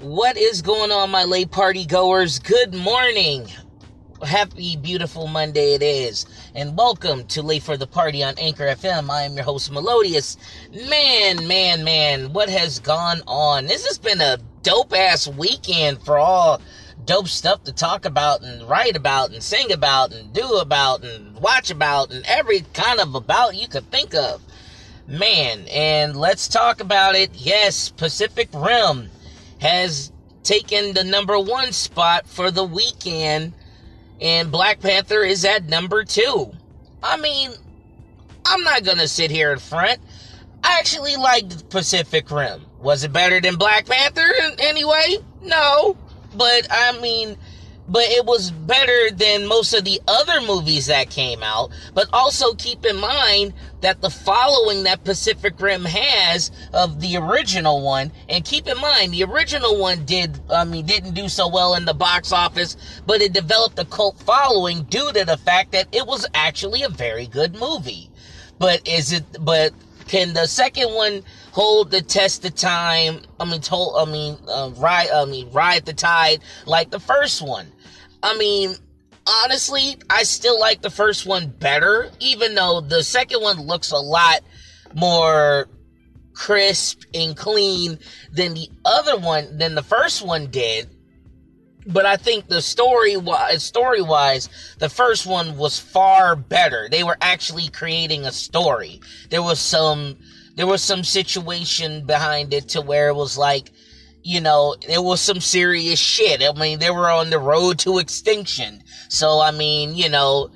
What is going on, my late party goers? Good morning. Happy, beautiful Monday it is. And welcome to Late for the Party on Anchor FM. I am your host, Melodious. Man, man, man, what has gone on? This has been a dope ass weekend for all dope stuff to talk about and write about and sing about and do about and watch about and every kind of about you could think of. Man, and let's talk about it. Yes, Pacific Rim has taken the number one spot for the weekend, and Black Panther is at number two. I mean, I'm not gonna sit here in front. I actually liked Pacific Rim. Was it better than Black Panther in any way? No. But I mean, but it was better than most of the other movies that came out. But also keep in mind that the following that Pacific Rim has of the original one, and keep in mind the original one did, I mean, didn't do so well in the box office, but it developed a cult following due to the fact that it was actually a very good movie. But is it, but can the second one hold the test of time? I mean, told, I mean, uh, ride, I mean, ride the tide like the first one. I mean, honestly, I still like the first one better, even though the second one looks a lot more crisp and clean than the other one, than the first one did. But I think the story wise, story wise, the first one was far better. They were actually creating a story. There was some, there was some situation behind it to where it was like, you know, it was some serious shit. I mean, they were on the road to extinction. So, I mean, you know,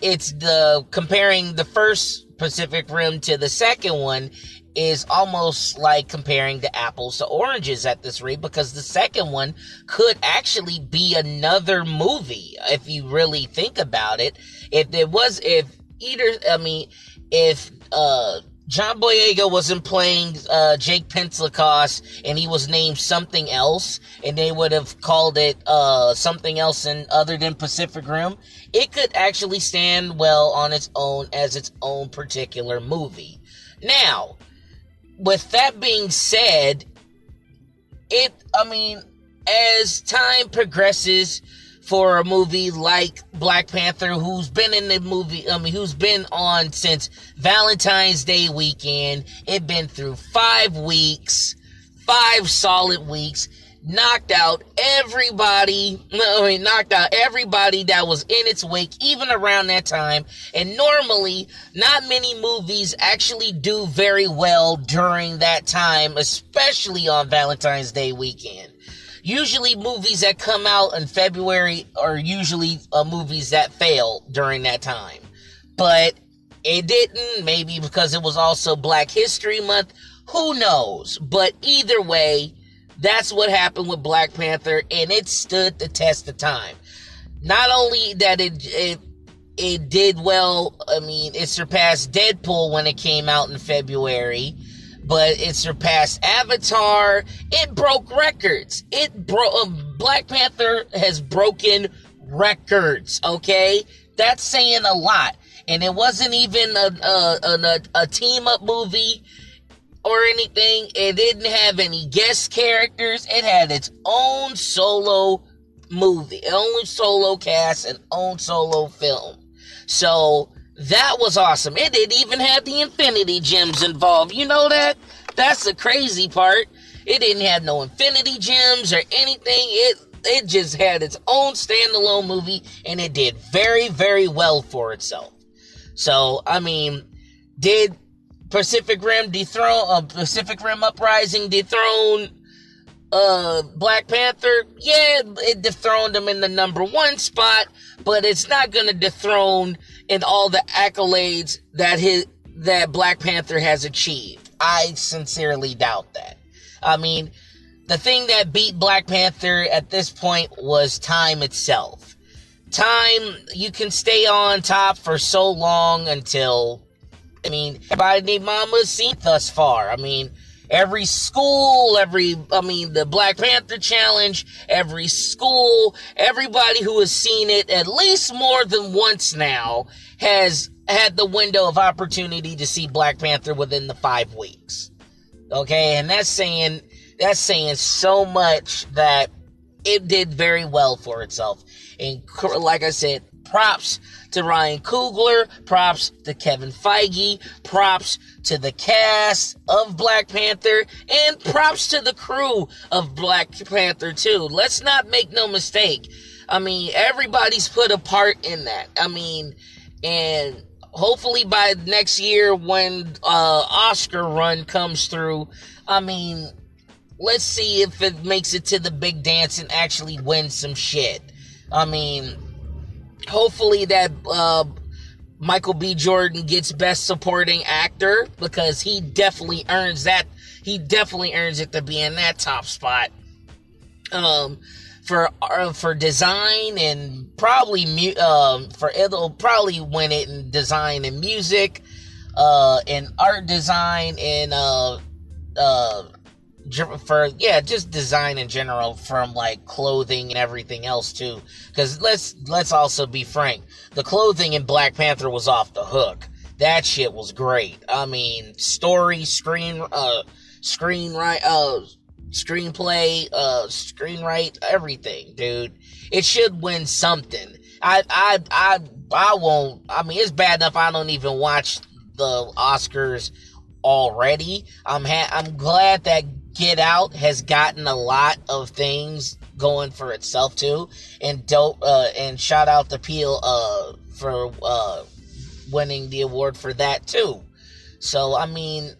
it's the comparing the first Pacific Rim to the second one is almost like comparing the apples to oranges at this rate because the second one could actually be another movie if you really think about it. If it was, if either, I mean, if, uh, John Boyega wasn't playing uh, Jake Pentecost and he was named something else, and they would have called it uh, something else in, other than Pacific Rim, it could actually stand well on its own as its own particular movie. Now, with that being said, it, I mean, as time progresses, for a movie like Black Panther, who's been in the movie, I mean, who's been on since Valentine's Day weekend. it's been through five weeks, five solid weeks, knocked out everybody, I mean, knocked out everybody that was in its wake, even around that time. And normally, not many movies actually do very well during that time, especially on Valentine's Day weekend usually movies that come out in February are usually uh, movies that fail during that time. But it didn't, maybe because it was also Black History Month. Who knows? But either way, that's what happened with Black Panther, and it stood the test of time. Not only that it, it it did well, I mean, it surpassed Deadpool when it came out in February but it surpassed Avatar. It broke records. It broke. Um, Black Panther has broken records. Okay, that's saying a lot. And it wasn't even a a, a, a team up movie or anything. It didn't have any guest characters. It had its own solo movie, own solo cast, and own solo film. So that was awesome. It didn't even have the Infinity Gems involved. You know that? That's the crazy part. It didn't have no Infinity Gems or anything. It it just had its own standalone movie and it did very very well for itself. So, I mean, did Pacific Rim dethrone uh, Pacific Rim Uprising dethrone uh Black Panther? Yeah, it dethroned him in the number 1 spot, but it's not going to dethrone in all the accolades that his that Black Panther has achieved. I sincerely doubt that. I mean, the thing that beat Black Panther at this point was time itself. Time you can stay on top for so long until I mean everybody mama's seen thus far. I mean every school, every, I mean, the Black Panther Challenge, every school, everybody who has seen it at least more than once now has had the window of opportunity to see Black Panther within the five weeks. Okay, and that's saying That's saying so much that it did very well for itself. And like I said, props to Ryan Coogler, props to Kevin Feige, props to the cast of Black Panther, and props to the crew of Black Panther too. Let's not make no mistake. I mean, everybody's put a part in that. I mean, and hopefully by next year when uh, Oscar run comes through, I mean, let's see if it makes it to the big dance and actually wins some shit. I mean, hopefully that uh, Michael B. Jordan gets Best Supporting Actor because he definitely earns that. He definitely earns it to be in that top spot. Um, for uh, for design and probably mu- um, for it'll probably win it in design and music, uh, and art design and uh, uh, for yeah, just design in general from like clothing and everything else too. Because let's let's also be frank, the clothing in Black Panther was off the hook. That shit was great. I mean, story, screen, uh, screenwrite, uh, screenplay, uh, screen screenwrite, everything, dude. It should win something. I, I, I, I won't. I mean, it's bad enough I don't even watch the Oscars already. I'm ha- I'm glad that Get Out has gotten a lot of things going for itself too, and dope. Uh, and shout out to Peele uh, for uh, winning the award for that too. So I mean,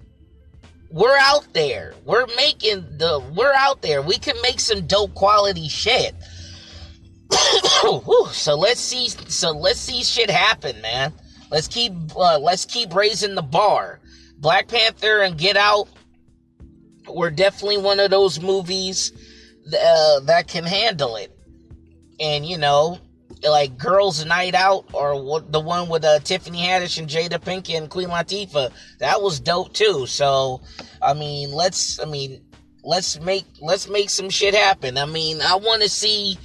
we're out there. We're making the. We're out there. We can make some dope quality shit. so let's see. So let's see shit happen, man. Let's keep. Uh, let's keep raising the bar. Black Panther and Get Out were definitely one of those movies uh, that can handle it. And you know, like Girls Night Out or what, the one with uh, Tiffany Haddish and Jada Pinkett and Queen Latifah, that was dope too. So, I mean, let's, I mean, let's make let's make some shit happen. I mean, I want to see.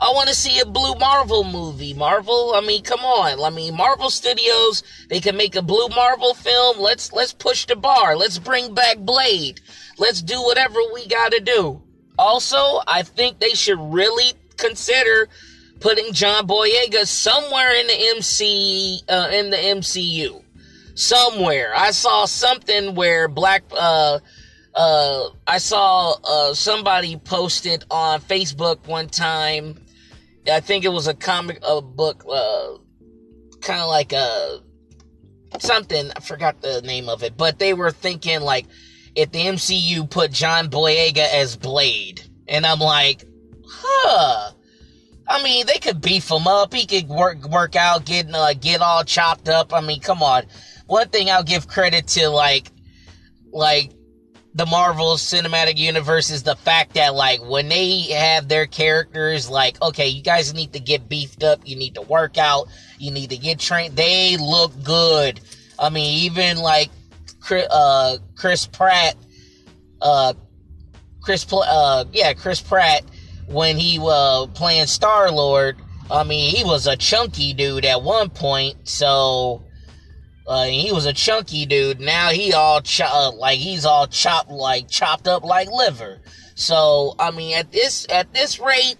I want to see a blue Marvel movie. Marvel, I mean, come on. I mean, Marvel Studios, they can make a blue Marvel film. Let's let's push the bar. Let's bring back Blade. Let's do whatever we got to do. Also, I think they should really consider putting John Boyega somewhere in the MC uh, in the MCU. Somewhere. I saw something where Black uh uh I saw uh somebody posted on Facebook one time. I think it was a comic a book uh kind of like a something, I forgot the name of it, but they were thinking like if the MCU put John Boyega as Blade. And I'm like, huh. I mean, they could beef him up. He could work work out, get uh, get all chopped up. I mean, come on. One thing I'll give credit to, like, like the Marvel Cinematic Universe is the fact that, like, when they have their characters, like, okay, you guys need to get beefed up. You need to work out. You need to get trained. They look good. I mean, even like uh, Chris Pratt, uh, Chris, uh, yeah, Chris Pratt, when he was uh, playing Star Lord, I mean, he was a chunky dude at one point, so uh, he was a chunky dude. Now he all cho- uh, like he's all chopped like chopped up like liver. So I mean, at this at this rate,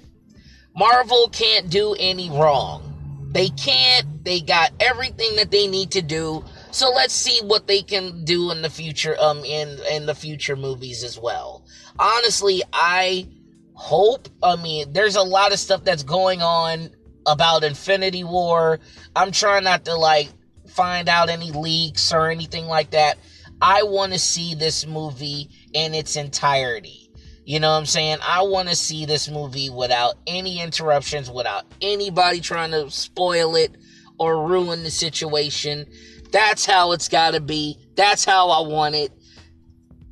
Marvel can't do any wrong. They can't. They got everything that they need to do so let's see what they can do in the future, um, in, in the future movies as well. Honestly, I hope, I mean, there's a lot of stuff that's going on about Infinity War. I'm trying not to, like, find out any leaks or anything like that. I want to see this movie in its entirety. You know what I'm saying? I want to see this movie without any interruptions, without anybody trying to spoil it or ruin the situation. That's how it's got to be. That's how I want it.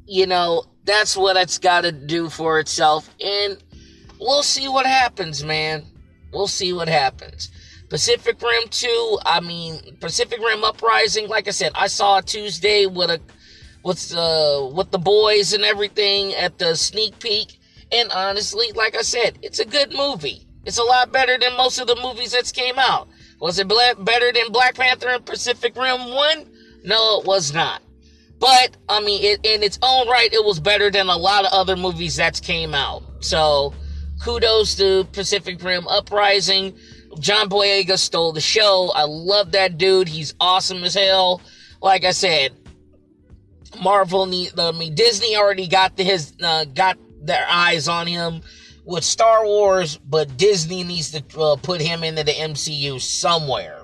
You know, that's what it's got to do for itself. And we'll see what happens, man. We'll see what happens. Pacific Rim 2, I mean, Pacific Rim Uprising, like I said, I saw Tuesday with a with uh with the boys and everything at the sneak peek. And honestly, like I said, it's a good movie. It's a lot better than most of the movies that's came out. Was it better than Black Panther and Pacific Rim 1? No, it was not. But I mean, it, in its own right, it was better than a lot of other movies that came out. So kudos to Pacific Rim Uprising. John Boyega stole the show. I love that dude. He's awesome as hell. Like I said, Marvel need. I mean, Disney already got the, his uh, got their eyes on him with Star Wars, but Disney needs to uh, put him into the MCU somewhere.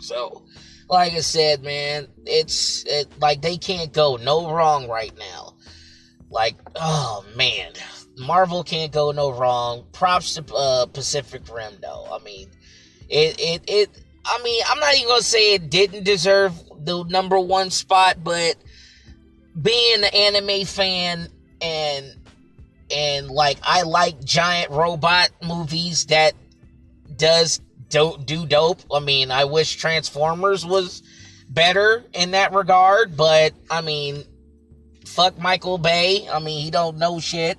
So, like I said, man, it's it, like they can't go no wrong right now. Like, oh man, Marvel can't go no wrong. Props to uh, Pacific Rim, though. I mean, it it it. I mean, I'm not even gonna say it didn't deserve the number one spot, but being an anime fan and and like I like giant robot movies that does do, do dope. I mean, I wish Transformers was better in that regard, but I mean, fuck Michael Bay. I mean, he don't know shit.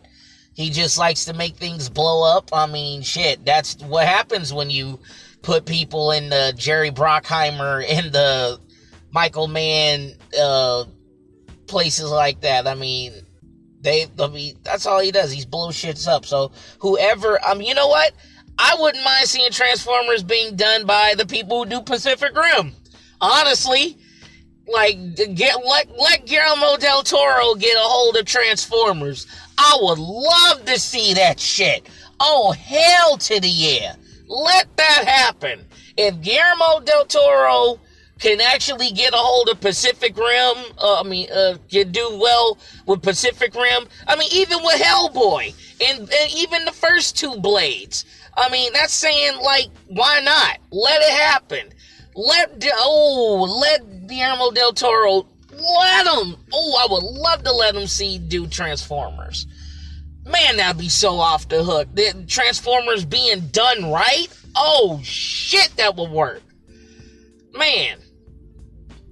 He just likes to make things blow up. I mean, shit, that's what happens when you put people in the Jerry Bruckheimer and the Michael Mann uh, places like that. I mean, they, I mean, that's all he does. He's blow shits up. So whoever, um, you know what? I wouldn't mind seeing Transformers being done by the people who do Pacific Rim. Honestly, like get let let Guillermo del Toro get a hold of Transformers. I would love to see that shit. Oh hell to the yeah! Let that happen. If Guillermo del Toro can actually get a hold of Pacific Rim, uh, I mean, uh, can do well with Pacific Rim. I mean, even with Hellboy and, and even the first two Blades. I mean, that's saying like, why not? Let it happen. Let oh, let Guillermo del Toro let him. Oh, I would love to let him see do Transformers. Man, that'd be so off the hook. The Transformers being done right. Oh shit, that would work. Man,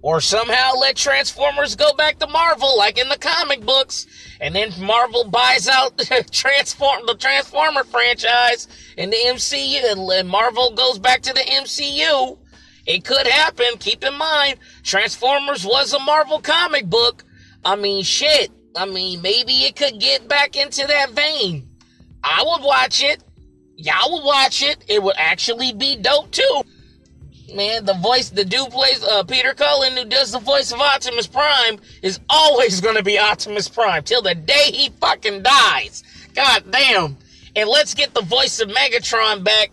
or somehow let Transformers go back to Marvel like in the comic books and then Marvel buys out Transform the Transformer franchise in the MCU and Marvel goes back to the MCU. It could happen. Keep in mind, Transformers was a Marvel comic book. I mean, shit. I mean, maybe it could get back into that vein. I would watch it. Y'all would watch it. It would actually be dope too man, the voice, the dude plays uh, Peter Cullen, who does the voice of Optimus Prime, is always going to be Optimus Prime till the day he fucking dies. God damn! And let's get the voice of Megatron back,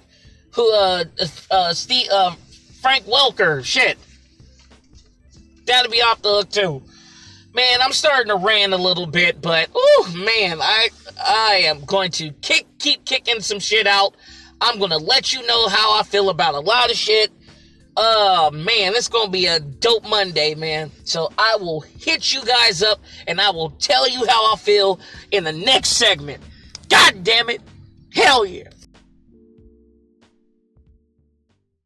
who uh uh Steve uh Frank Welker. Shit, that'll be off the hook too. Man, I'm starting to rant a little bit, but oh man, I I am going to kick keep kicking some shit out. I'm gonna let you know how I feel about a lot of shit. Oh man, it's gonna be a dope Monday, man. So I will hit you guys up and I will tell you how I feel in the next segment. God damn it. Hell yeah.